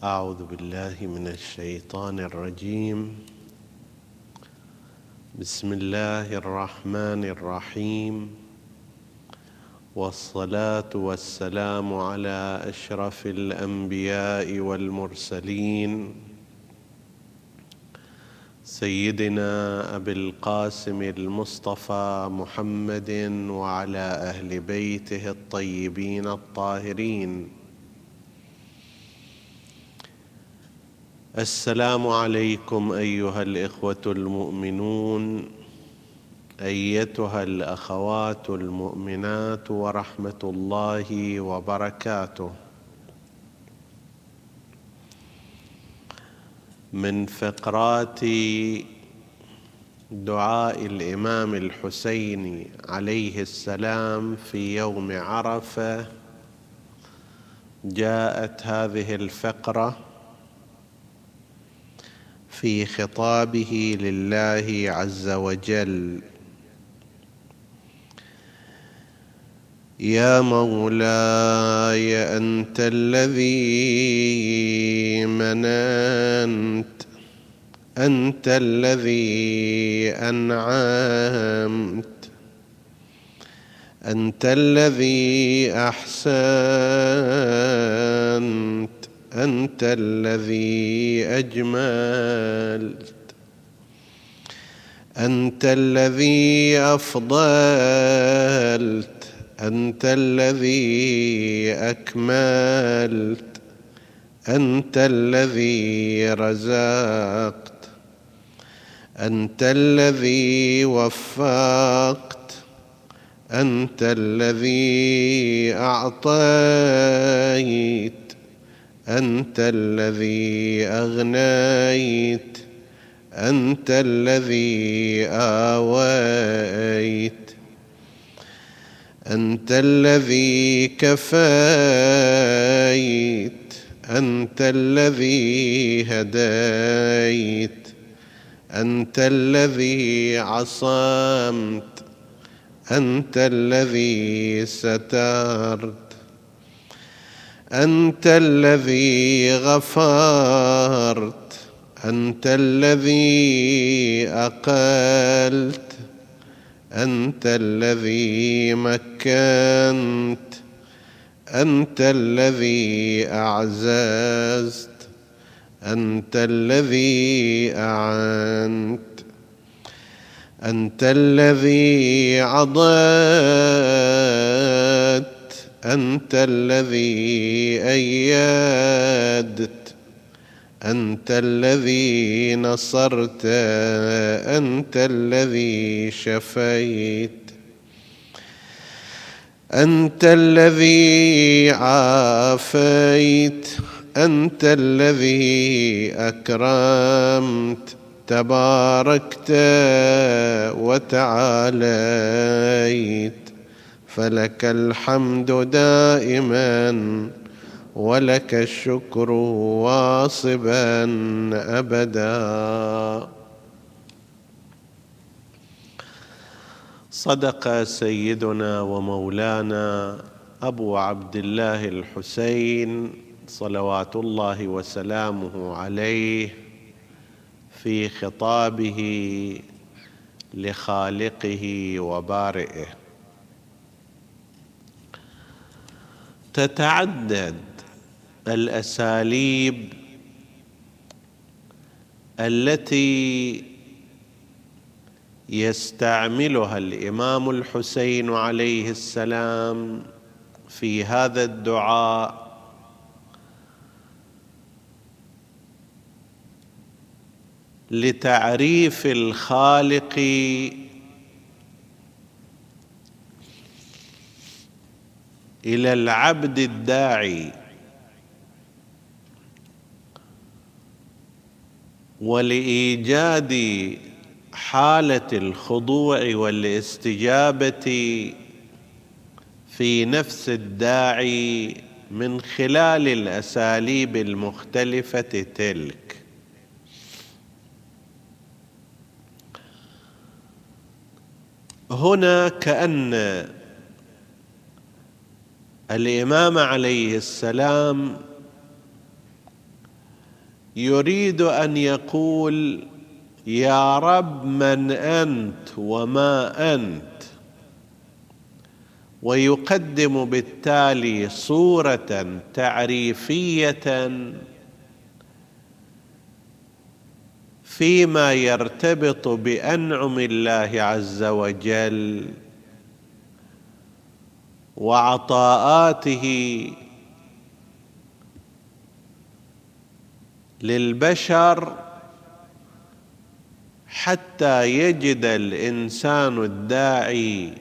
أعوذ بالله من الشيطان الرجيم. بسم الله الرحمن الرحيم. والصلاة والسلام على أشرف الأنبياء والمرسلين. سيدنا أبي القاسم المصطفى محمد وعلى أهل بيته الطيبين الطاهرين. السلام عليكم أيها الإخوة المؤمنون أيتها الأخوات المؤمنات ورحمة الله وبركاته. من فقرات دعاء الإمام الحسين عليه السلام في يوم عرفة جاءت هذه الفقرة في خطابه لله عز وجل. يا مولاي أنت الذي مننت أنت الذي أنعمت أنت الذي أحسنت. أنت الذي أجملت. أنت الذي أفضلت. أنت الذي أكملت. أنت الذي رزقت. أنت الذي وفقت. أنت الذي أعطيت. أنت الذي أغنيت أنت الذي آويت أنت الذي كفيت أنت الذي هديت أنت الذي عصمت أنت الذي سترت. أنت الذي غفرت أنت الذي أقلت أنت الذي مكنت أنت الذي أعززت أنت الذي أعنت أنت الذي عضدت أنت الذي ايدت أنت الذي نصرت أنت الذي شفيت أنت الذي عافيت أنت الذي أكرمت تباركت وتعاليت. فلك الحمد دائما ولك الشكر واصبا ابدا. صدق سيدنا ومولانا أبو عبد الله الحسين صلوات الله وسلامه عليه في خطابه لخالقه وبارئه. تتعدد. الأساليب التي يستعملها الإمام الحسين عليه السلام في هذا الدعاء لتعريف الخالق إلى العبد الداعي. ولايجاد حالة الخضوع والاستجابة في نفس الداعي من خلال الأساليب المختلفة تلك. هنا كأن الإمام عليه السلام يريد أن يقول يا رب من أنت وما أنت؟ ويقدم بالتالي صورة تعريفية فيما يرتبط بأنعم الله عز وجل. وعطاءاته للبشر حتى يجد الإنسان الداعي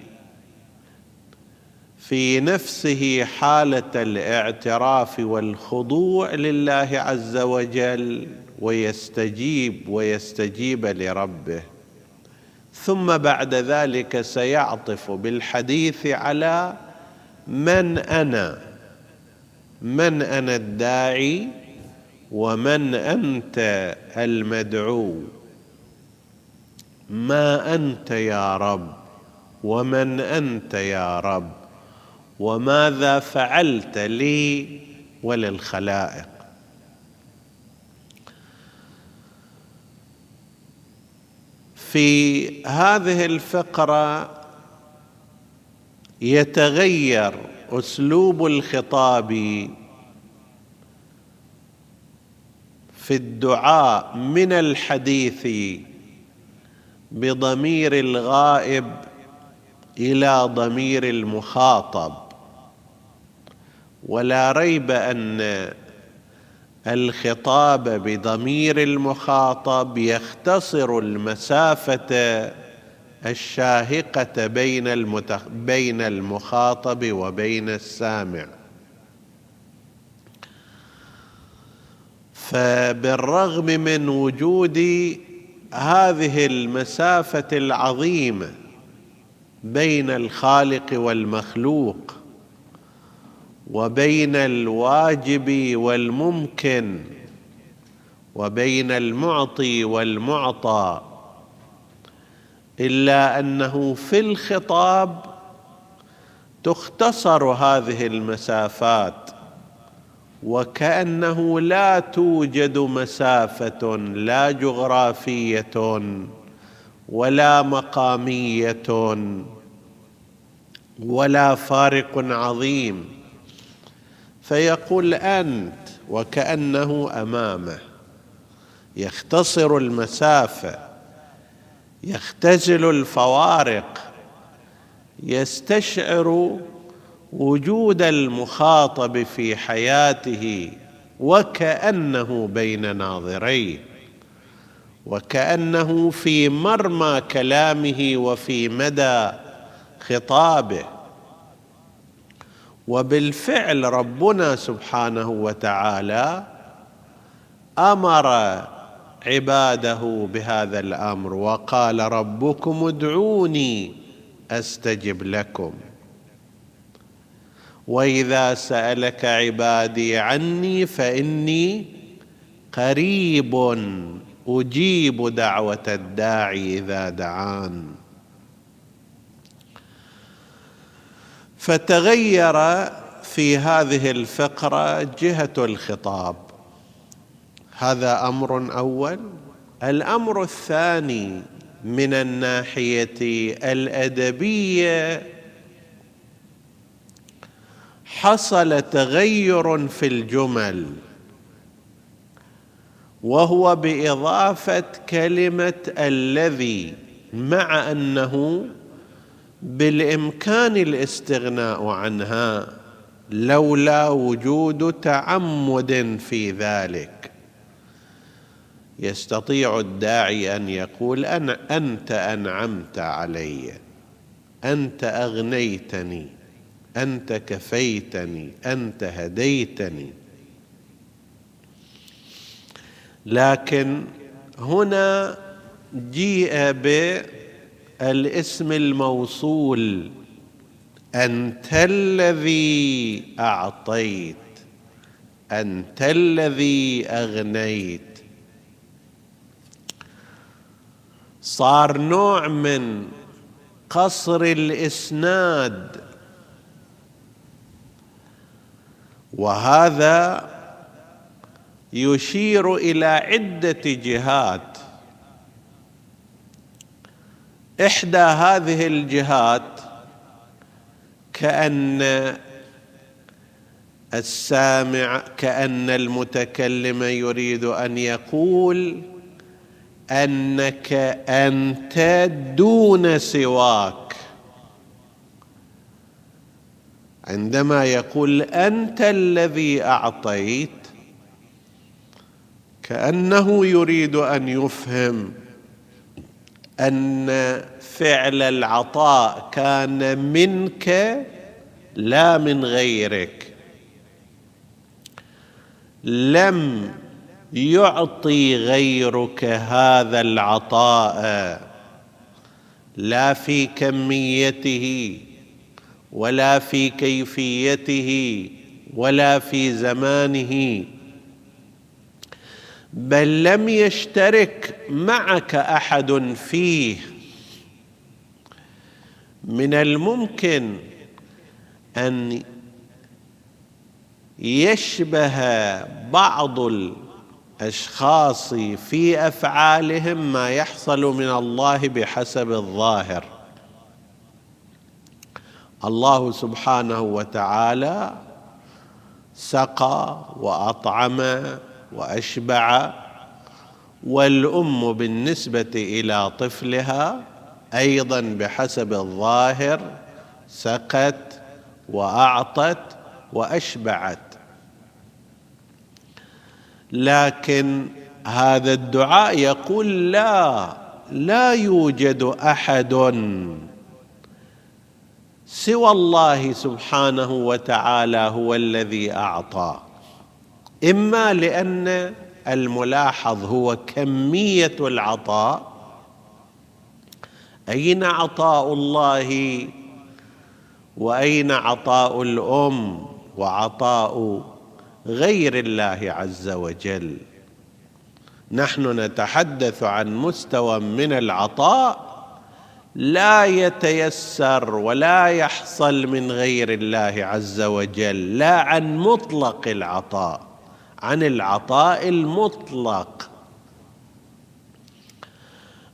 في نفسه حالة الاعتراف والخضوع لله عز وجل ويستجيب ويستجيب لربه. ثم بعد ذلك سيعطف بالحديث على من أنا؟ من أنا الداعي ومن أنت المدعو؟ ما أنت يا رب ومن أنت يا رب؟ وماذا فعلت لي وللخلائق؟ في هذه الفقرة يتغير أسلوب الخطاب في الدعاء من الحديث بضمير الغائب إلى ضمير المخاطب. ولا ريب أن الخطاب بضمير المخاطب يختصر المسافة الشاهقة بين المتخ... بين المخاطب وبين السامع. فبالرغم من وجود هذه المسافة العظيمة بين الخالق والمخلوق وبين الواجب والممكن وبين المعطي والمعطى إلا أنه في الخطاب تختصر هذه المسافات وكأنه لا توجد مسافة لا جغرافية ولا مقامية ولا فارق عظيم. فيقول أنت وكأنه أمامه يختصر المسافة يختزل الفوارق يستشعر وجود المخاطب في حياته وكأنه بين ناظريه وكأنه في مرمى كلامه وفي مدى خطابه. وبالفعل ربنا سبحانه وتعالى أمر عباده بهذا الأمر وقال ربكم ادعوني أستجب لكم. وإذا سألك عبادي عني فإني قريب أجيب دعوة الداعي إذا دعان. فتغير في هذه الفقرة جهة الخطاب. هذا أمر أول. الأمر الثاني من الناحية الأدبية حصل تغير في الجمل وهو بإضافة كلمة الذي مع أنه بالإمكان الاستغناء عنها لولا وجود تعمد في ذلك. يستطيع الداعي أن يقول أنا أنت أنعمت علي أنت أغنيتني أنت كفيتني أنت هديتني. لكن هنا جيء بالاسم الموصول أنت الذي أعطيت أنت الذي أغنيت. صار نوع من قصر الإسناد. وهذا يشير إلى عدة جهات. إحدى هذه الجهات كأن السامع كأن المتكلم يريد أن يقول أنك أنت دون سواك. عندما يقول أنت الذي أعطيت كأنه يريد أن يفهم أن فعل العطاء كان منك لا من غيرك. لم يعطي غيرك هذا العطاء لا في كميته ولا في كيفيته ولا في زمانه بل لم يشترك معك أحد فيه. من الممكن أن يشبه بعض الاشخاص في أفعالهم ما يحصل من الله بحسب الظاهر. الله سبحانه وتعالى سقى وأطعم وأشبع والأم بالنسبة إلى طفلها أيضا بحسب الظاهر سقت وأعطت وأشبعت. لكن هذا الدعاء يقول لا لا يوجد أحد سوى الله سبحانه وتعالى هو الذي أعطى. إما لأن الملاحظ هو كمية العطاء. أين عطاء الله؟ وأين عطاء الأم؟ وعطاء غير الله عز وجل. نحن نتحدث عن مستوى من العطاء لا يتيسر ولا يحصل من غير الله عز وجل لا عن مطلق العطاء عن العطاء المطلق.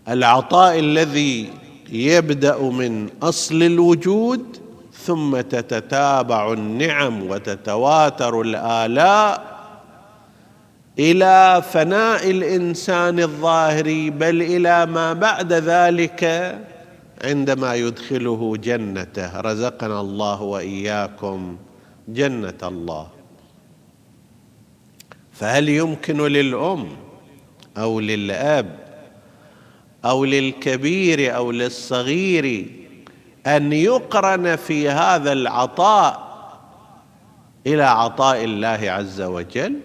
العطاء الذي يبدأ من أصل الوجود ثم تتتابع النعم وتتواتر الآلاء إلى فناء الإنسان الظاهري بل إلى ما بعد ذلك عندما يدخله جنته. رزقنا الله وإياكم جنة الله. فهل يمكن للأم أو للأب أو للكبير أو للصغير أن يقرن في هذا العطاء إلى عطاء الله عز وجل؟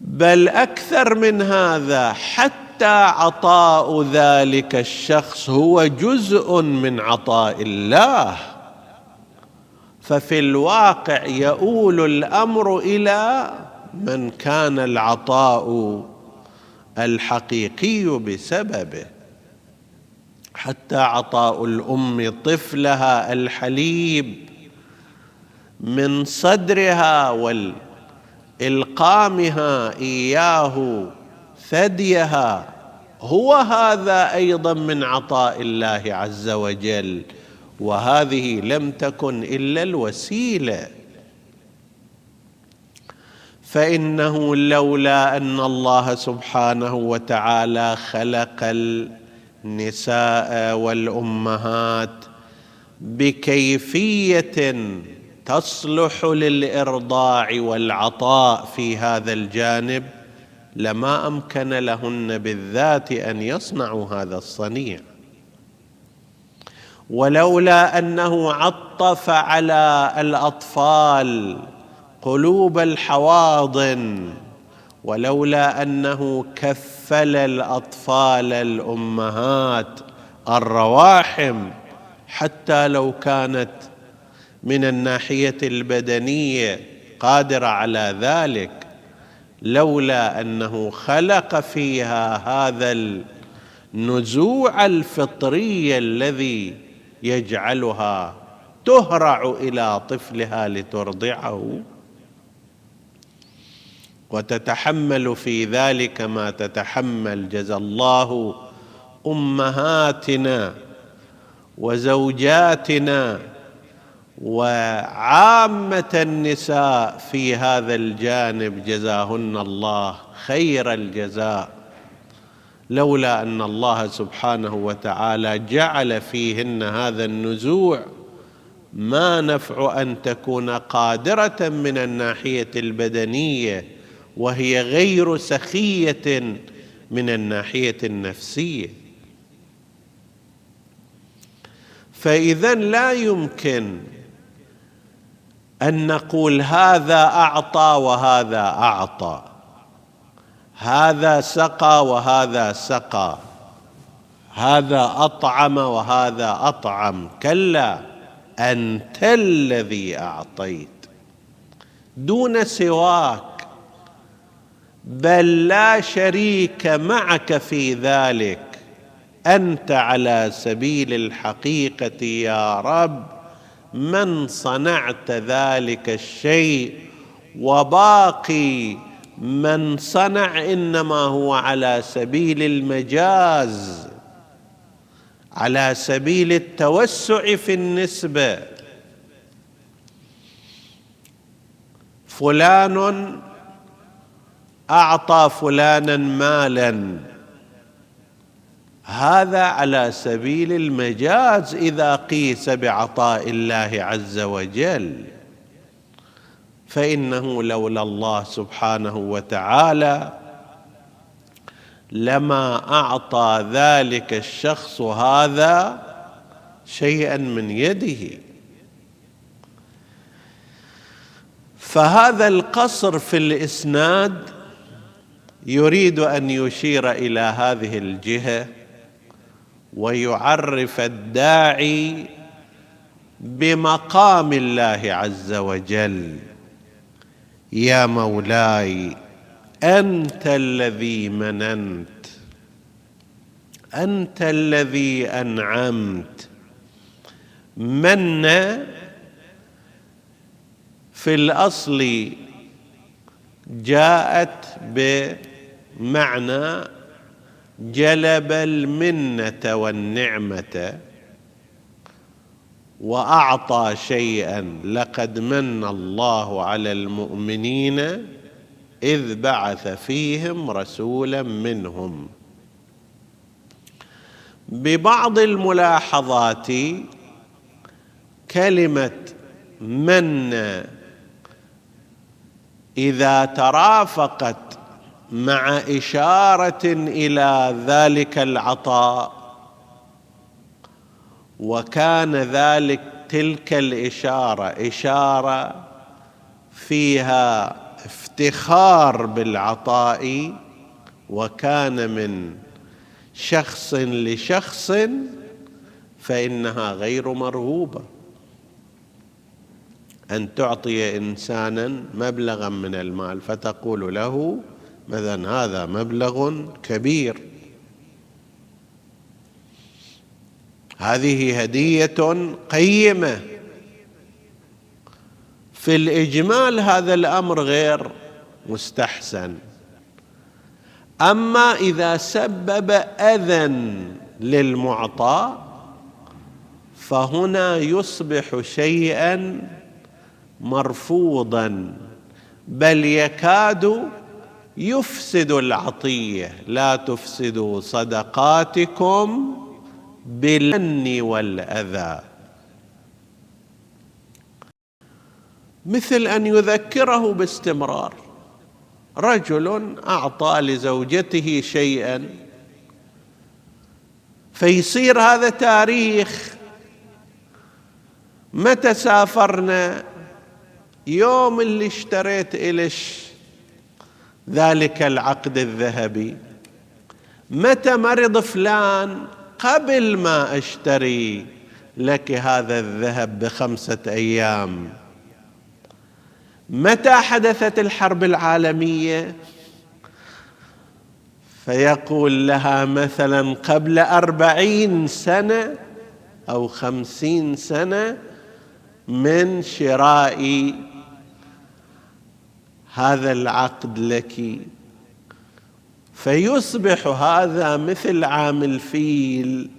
بل أكثر من هذا حتى عطاء ذلك الشخص هو جزء من عطاء الله. ففي الواقع يؤول الأمر إلى من كان العطاء الحقيقي بسببه. حتى عطاء الأم طفلها الحليب من صدرها والإلقامها إياه ثديها. هو هذا أيضا من عطاء الله عز وجل وهذه لم تكن إلا الوسيلة. فإنه لولا أن الله سبحانه وتعالى خلق النساء والأمهات بكيفية تصلح للإرضاع والعطاء في هذا الجانب لما أمكن لهن بالذات أن يصنعوا هذا الصنيع. ولولا أنه عطف على الأطفال قلوب الحواضن ولولا أنه كفل الأطفال الأمهات الرواحم حتى لو كانت من الناحية البدنية قادرة على ذلك لولا أنه خلق فيها هذا النزوع الفطري الذي يجعلها تهرع إلى طفلها لترضعه. وتتحمل في ذلك ما تتحمل جزى الله أمهاتنا وزوجاتنا وعامة النساء في هذا الجانب جزاهن الله خير الجزاء. لولا أن الله سبحانه وتعالى جعل فيهن هذا النزوع ما نفع أن تكون قادرة من الناحية البدنية وهي غير سخية من الناحية النفسية. فإذا لا يمكن أن نقول هذا أعطى وهذا أعطى. هذا سقى وهذا سقى. هذا أطعم وهذا أطعم. كلا أنت الذي أعطيت. دون سواك بل لا شريك معك في ذلك. أنت على سبيل الحقيقة يا رب من صنعت ذلك الشيء وباقي من صنع إنما هو على سبيل المجاز على سبيل التوسع في النسبة. فلان أعطى فلانا مالا. هذا على سبيل المجاز إذا قيس بعطاء الله عز وجل. فإنه لولا الله سبحانه وتعالى لما أعطى ذلك الشخص هذا شيئا من يده. فهذا القصر في الإسناد يريد أن يشير إلى هذه الجهة ويعرف الداعي بمقام الله عز وجل. يا مولاي أنت الذي مننت أنت الذي أنعمت. من في الأصل جاءت بمعنى جلب المنة والنعمة وأعطى شيئا. لقد من الله على المؤمنين إذ بعث فيهم رسولا منهم. ببعض الملاحظات كلمة من إذا ترافقت مع إشارة إلى ذلك العطاء. وكان ذلك تلك الإشارة إشارة فيها افتخار بالعطاء وكان من شخص لشخص فإنها غير مرغوبة. أن تعطي إنسانا مبلغا من المال فتقول له مثلا هذا مبلغ كبير. هذه هدية قيمة. في الإجمال هذا الأمر غير مستحسن. أما إذا سبب اذى للمعطى فهنا يصبح شيئا مرفوضا بل يكاد يفسد العطية. لا تفسدوا صدقاتكم بالمن والأذى. مثل أن يذكره باستمرار. رجل أعطى لزوجته شيئا فيصير هذا تاريخ. متى سافرنا؟ يوم اللي اشتريت إلش؟ ذلك العقد الذهبي. متى مرض فلان قبل ما أشتري لك هذا الذهب بخمسة أيام؟ متى حدثت الحرب العالمية؟ فيقول لها مثلا قبل أربعين سنة أو خمسين سنة من شراء هذا العقد لك. فيصبح هذا مثل عام الفيل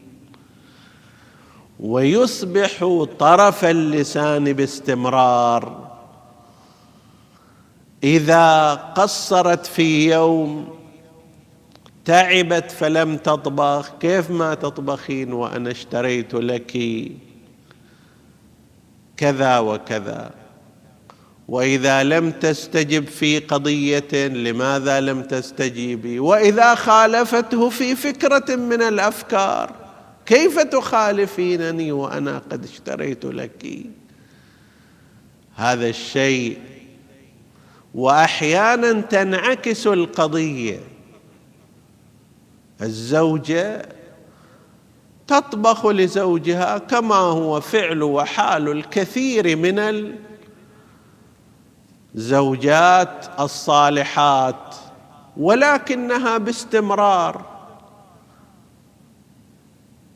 ويصبح طرف اللسان باستمرار. إذا قصرت في يوم تعبت فلم تطبخ كيف ما تطبخين وأنا اشتريت لك؟ كذا وكذا. وإذا لم تستجب في قضية لماذا لم تستجيبي وإذا خالفته في فكرة من الأفكار كيف تخالفينني وأنا قد اشتريت لك؟ هذا الشيء وأحيانا تنعكس القضية. الزوجة تطبخ لزوجها كما هو فعل وحال الكثير من الزوجات الصالحات ولكنها باستمرار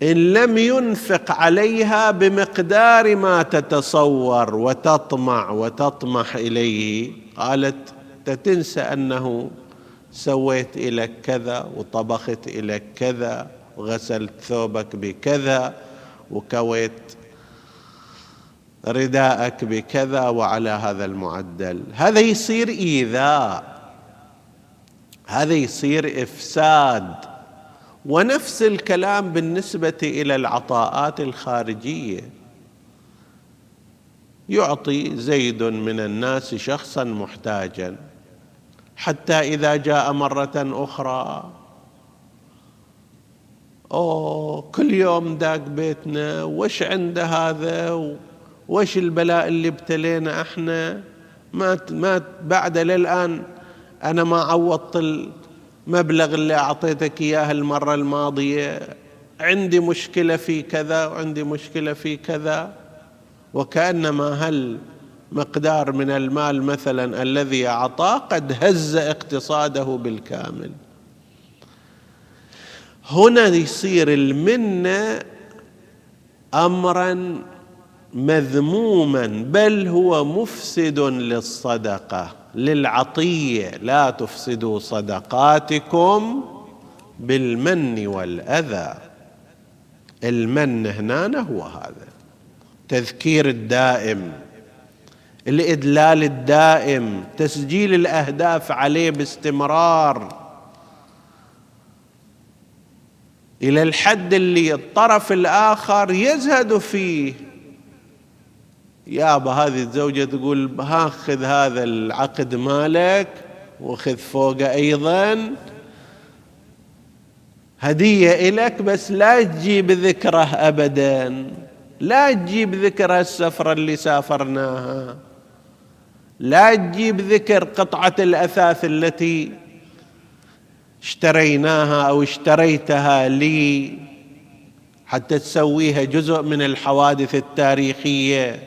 إن لم ينفق عليها بمقدار ما تتصور وتطمع وتطمح إليه قالت تنسى أنه سويت لك كذا وطبخت لك كذا وغسلت ثوبك بكذا وكويت رداءك بكذا وعلى هذا المعدل. هذا يصير إيذاء. هذا يصير إفساد. ونفس الكلام بالنسبة إلى العطاءات الخارجية. يعطي زيد من الناس شخصا محتاجا. حتى إذا جاء مرة أخرى. أوه كل يوم داق بيتنا وش عنده هذا؟ وش البلاء اللي ابتلينا إحنا؟ ما ما بعد للآن أنا ما عوضت المبلغ اللي أعطيتك إياه المرة الماضية. عندي مشكلة في كذا وعندي مشكلة في كذا. وكأنما هل مقدار من المال مثلا الذي أعطاه قد هز اقتصاده بالكامل. هنا يصير المنة امرا مذموما بل هو مفسد للصدقة للعطية. لا تفسدوا صدقاتكم بالمن والأذى. المن هنا هو هذا. تذكير الدائم الإدلال الدائم تسجيل الأهداف عليه باستمرار. إلى الحد اللي الطرف الآخر يزهد فيه. يابا هذه الزوجة تقول هاخذ هذا العقد مالك وخذ فوقه أيضا هدية إلك بس لا تجيب ذكره أبدا لا تجيب ذكر السفرة اللي سافرناها لا تجيب ذكر قطعة الأثاث التي اشتريناها أو اشتريتها لي حتى تسويها جزء من الحوادث التاريخية.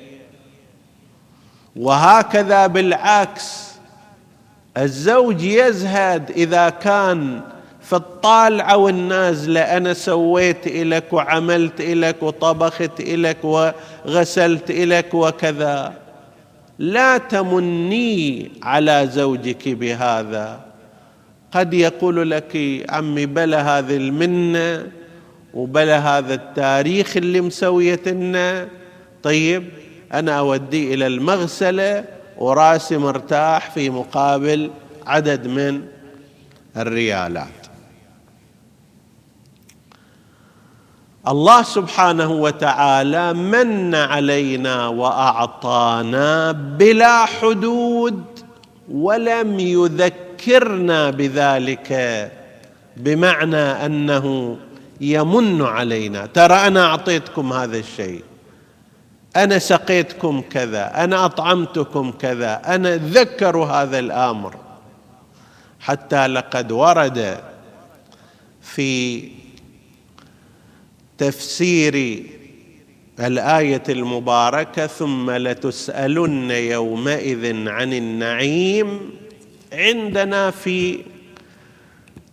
وهكذا بالعكس الزوج يزهد إذا كان في الطالعه والنازلة أنا سويت لك وعملت لك وطبخت لك وغسلت لك وكذا. لا تمني على زوجك بهذا. قد يقول لك عمي بلا هذه المنة وبلا هذا التاريخ اللي مسويتنا. طيب أنا اوديه إلى المغسلة وراسي مرتاح في مقابل عدد من الريالات. الله سبحانه وتعالى من علينا وأعطانا بلا حدود ولم يذكرنا بذلك بمعنى أنه يمن علينا. ترى أنا أعطيتكم هذا الشيء. أنا سقيتكم كذا أنا أطعمتكم كذا أنا ذكروا هذا الأمر. حتى لقد ورد في تفسير الآية المباركة ثم لتسألن يومئذ عن النعيم عندنا في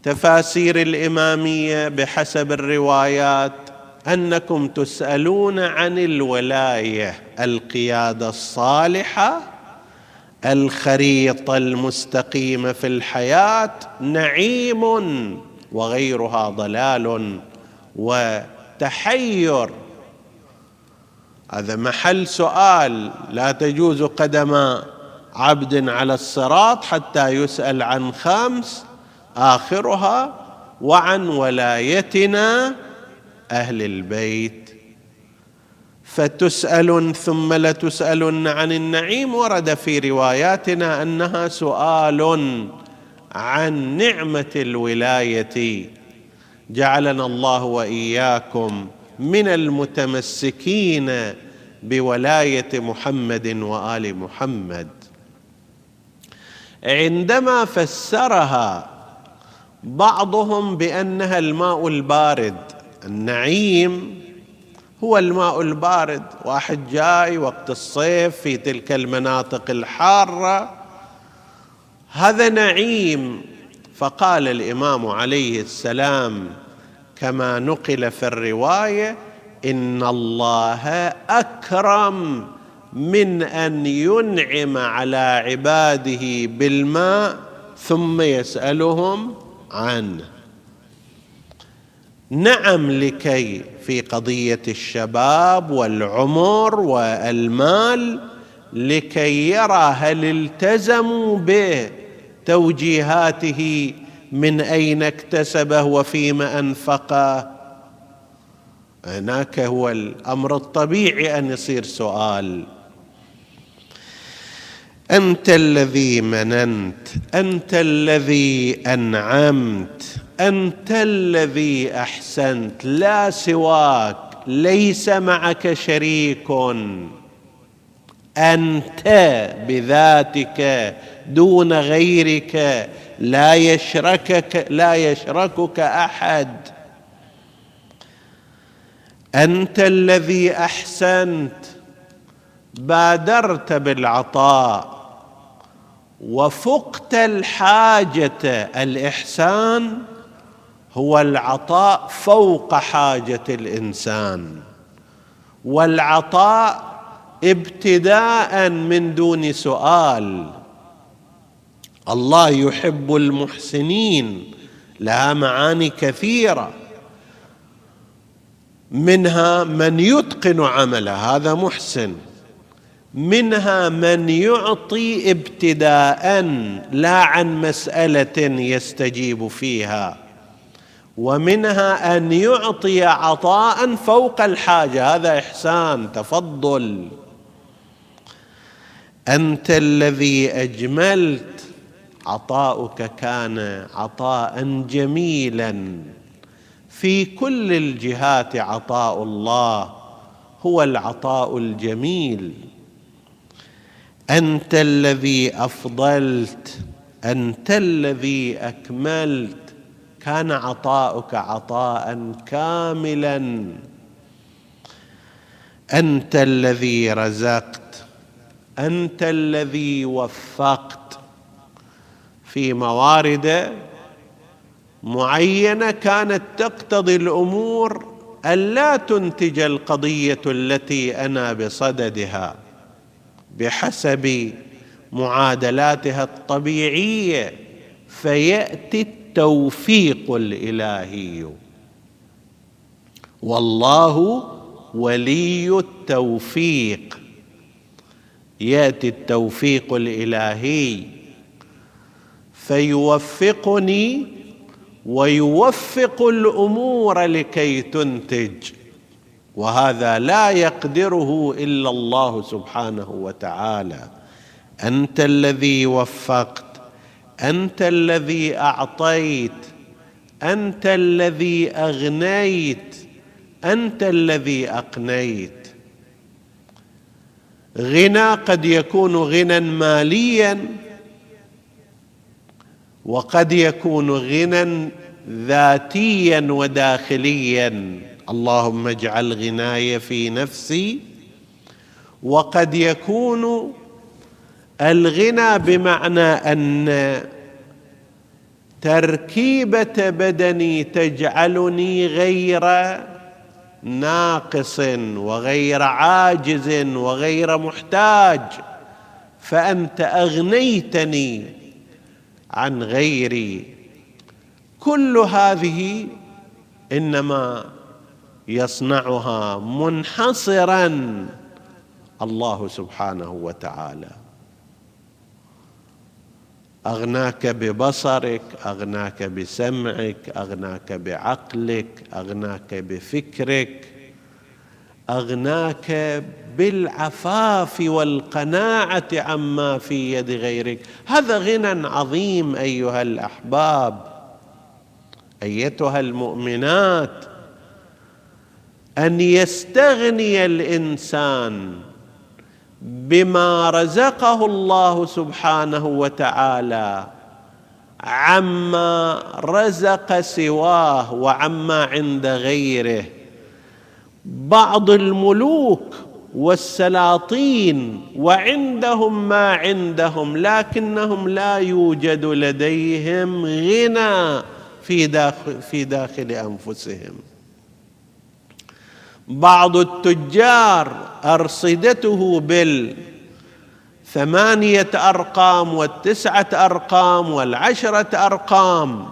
تفاسير الإمامية بحسب الروايات. أنكم تسألون عن الولاية القيادة الصالحة الخريطة المستقيمة في الحياة نعيم وغيرها ضلال وتحير. هذا محل سؤال لا تجوز قدم عبد على الصراط حتى يسأل عن خمس آخرها وعن ولايتنا. أهل البيت. فتسال ثم لتسالن عن النعيم ورد في رواياتنا انها سؤال عن نعمه الولايه. جعلنا الله واياكم من المتمسكين بولايه محمد وال محمد. عندما فسرها بعضهم بانها الماء البارد. النعيم هو الماء البارد واحد جاي وقت الصيف في تلك المناطق الحارة. هذا نعيم فقال الإمام عليه السلام كما نقل في الرواية إن الله أكرم من أن ينعم على عباده بالماء ثم يسألهم عنه. نعم لكي في قضية الشباب والعمر والمال لكي يرى هل التزموا بتوجيهاته من أين اكتسبه وفيما أنفقه. هناك هو الأمر الطبيعي أن يصير سؤال. أنت الذي مننت أنت الذي أنعمت أنت الذي أحسنت لا سواك ليس معك شريك. أنت بذاتك دون غيرك لا يشركك لا يشركك أحد. أنت الذي أحسنت بادرت بالعطاء. وفقت الحاجة الإحسان هو العطاء فوق حاجة الإنسان. والعطاء ابتداء من دون سؤال. الله يحب المحسنين لها معاني كثيرة. منها من يتقن عمله هذا محسن. منها من يعطي ابتداء لا عن مسألة يستجيب فيها ومنها أن يعطي عطاء فوق الحاجة هذا إحسان تفضل. أنت الذي أجملت عطاؤك كان عطاء جميلا. في كل الجهات عطاء الله هو العطاء الجميل. أنت الذي أفضلت أنت الذي أكملت. كان عطاؤك عطاء كاملا. أنت الذي رزقت أنت الذي وفقت. في موارد معينة كانت تقتضي الأمور الا تنتج القضية التي أنا بصددها. بحسب معادلاتها الطبيعية فيأتي التوفيق الإلهي. والله ولي التوفيق. يأتي التوفيق الإلهي. فيوفقني ويوفق الأمور لكي تنتج. وهذا لا يقدره إلا الله سبحانه وتعالى. أنت الذي وفقت أنت الذي أعطيت أنت الذي أغنيت أنت الذي أقنيت. غنى قد يكون غنى ماليا وقد يكون غنى ذاتيا وداخليا. اللهم اجعل غناي في نفسي وقد يكون الغنى بمعنى أن تركيبة بدني تجعلني غير ناقص وغير عاجز وغير محتاج فأنت أغنيتني عن غيري. كل هذه إنما يصنعها منحصرا. الله سبحانه وتعالى. أغناك ببصرك أغناك بسمعك أغناك بعقلك أغناك بفكرك أغناك بالعفاف والقناعة عما في يد غيرك. هذا غنى عظيم أيها الأحباب. أيتها المؤمنات. أن يستغني الإنسان بما رزقه الله سبحانه وتعالى عما رزق سواه وعما عند غيره. بعض الملوك والسلاطين وعندهم ما عندهم لكنهم لا يوجد لديهم غنى في داخل في داخل أنفسهم. بعض التجار أرصدته بالثمانيه أرقام والتسعة أرقام والعشرة أرقام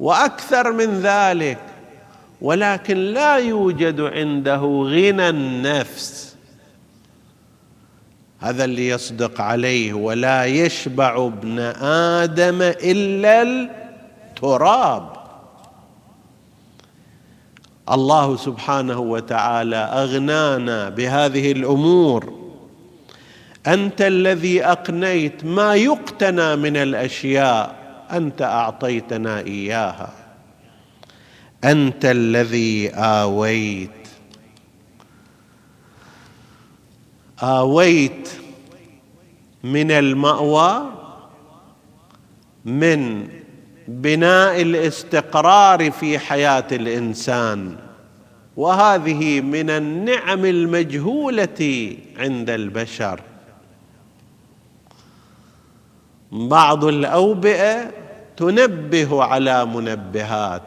وأكثر من ذلك ولكن لا يوجد عنده غنى النفس. هذا اللي يصدق عليه ولا يشبع ابن آدم إلا التراب. الله سبحانه وتعالى أغنانا بهذه الأمور. أنت الذي أقنيت ما يقتنى من الأشياء أنت أعطيتنا إياها. أنت الذي آويت. آويت من المأوى من بناء الاستقرار في حياة الإنسان. وهذه من النعم المجهولة عند البشر. بعض الأوبئة تنبه على منبهات.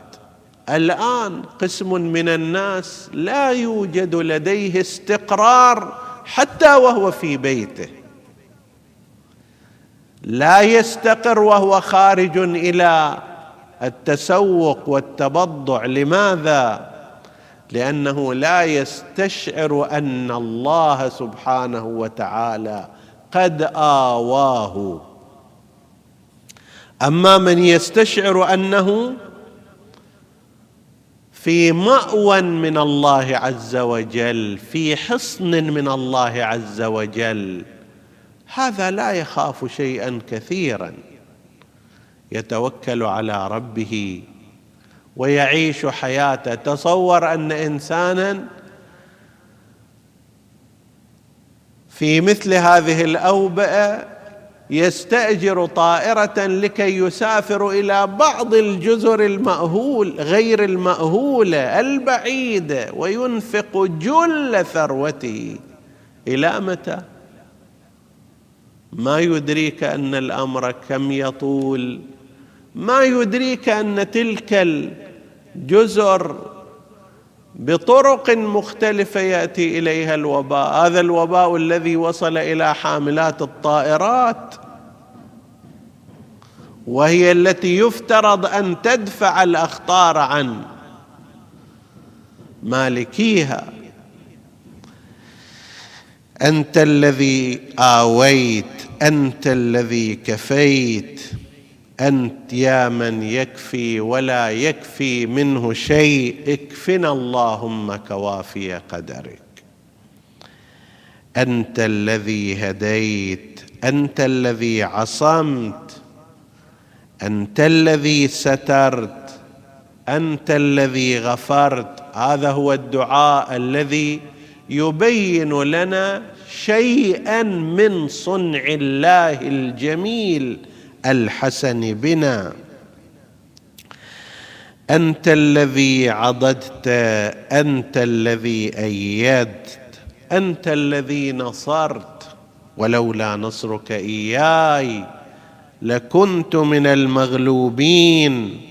الآن قسم من الناس لا يوجد لديه استقرار حتى وهو في بيته. لا يستقر وهو خارج إلى التسوق والتبضع. لماذا؟ لأنه لا يستشعر أن الله سبحانه وتعالى قد آواه. أما من يستشعر أنه في مأوى من الله عز وجل في حصن من الله عز وجل هذا لا يخاف شيئا كثيرا. يتوكل على ربه ويعيش حياته. تصور أن انسانا في مثل هذه الأوبئة يستأجر طائرة لكي يسافر إلى بعض الجزر المأهول غير المأهولة البعيدة وينفق جل ثروته. إلى متى؟ ما يدريك أن الأمر كم يطول ما يدريك أن تلك الجزر بطرق مختلفة يأتي إليها الوباء. هذا الوباء الذي وصل إلى حاملات الطائرات وهي التي يفترض أن تدفع الأخطار عن مالكيها. أنت الذي آويت أنت الذي كفيت أنت يا من يكفي ولا يكفي منه شيء اكفنا اللهم كوافي قدرك. أنت الذي هديت أنت الذي عصمت أنت الذي سترت أنت الذي غفرت. هذا هو الدعاء الذي يبين لنا شيئا من صنع الله الجميل الحسن بنا. أنت الذي عضدت أنت ايدت أيدت أنت الذي نصرت ولولا نصرك إياي لكنت من المغلوبين.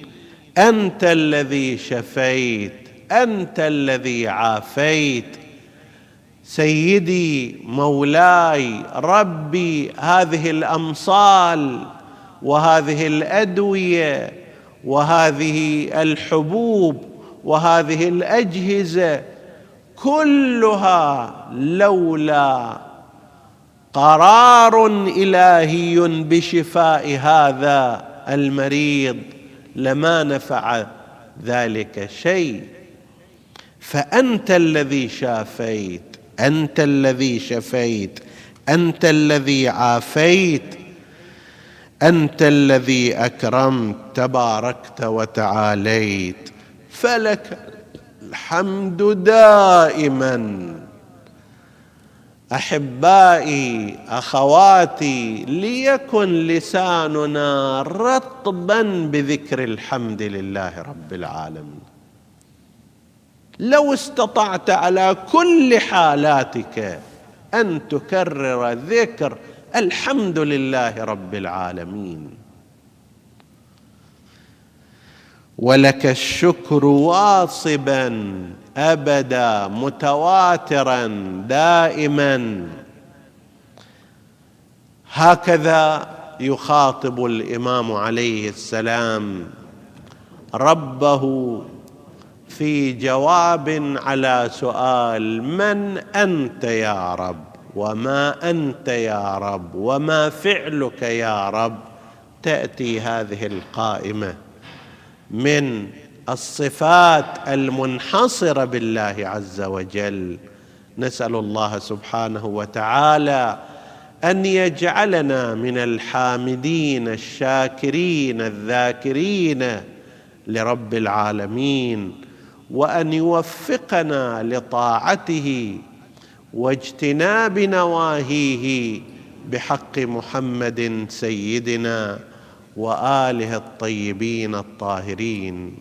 أنت الذي شفيت أنت الذي عافيت سيدي مولاي ربي هذه الأمصال وهذه الأدوية وهذه الحبوب وهذه الأجهزة كلها لولا قرار إلهي بشفاء هذا المريض لما نفع ذلك شيء. فأنت الذي شافيت أنت الذي شفيت أنت الذي عافيت أنت الذي أكرمت تباركت وتعاليت. فلك الحمد دائما. أحبائي أخواتي ليكن لساننا رطبا بذكر الحمد لله رب العالمين. لو استطعت على كل حالاتك أن تكرر ذكر الحمد لله رب العالمين. ولك الشكر واصبا أبدا متواترا دائما. هكذا يخاطب الإمام عليه السلام ربه في جواب على سؤال من أنت يا رب؟ وما أنت يا رب؟ وما فعلك يا رب؟ تأتي هذه القائمة من الصفات المنحصرة بالله عز وجل. نسأل الله سبحانه وتعالى أن يجعلنا من الحامدين الشاكرين الذاكرين لرب العالمين. وأن يوفقنا لطاعته واجتناب نواهيه بحق محمد سيدنا وآله الطيبين الطاهرين.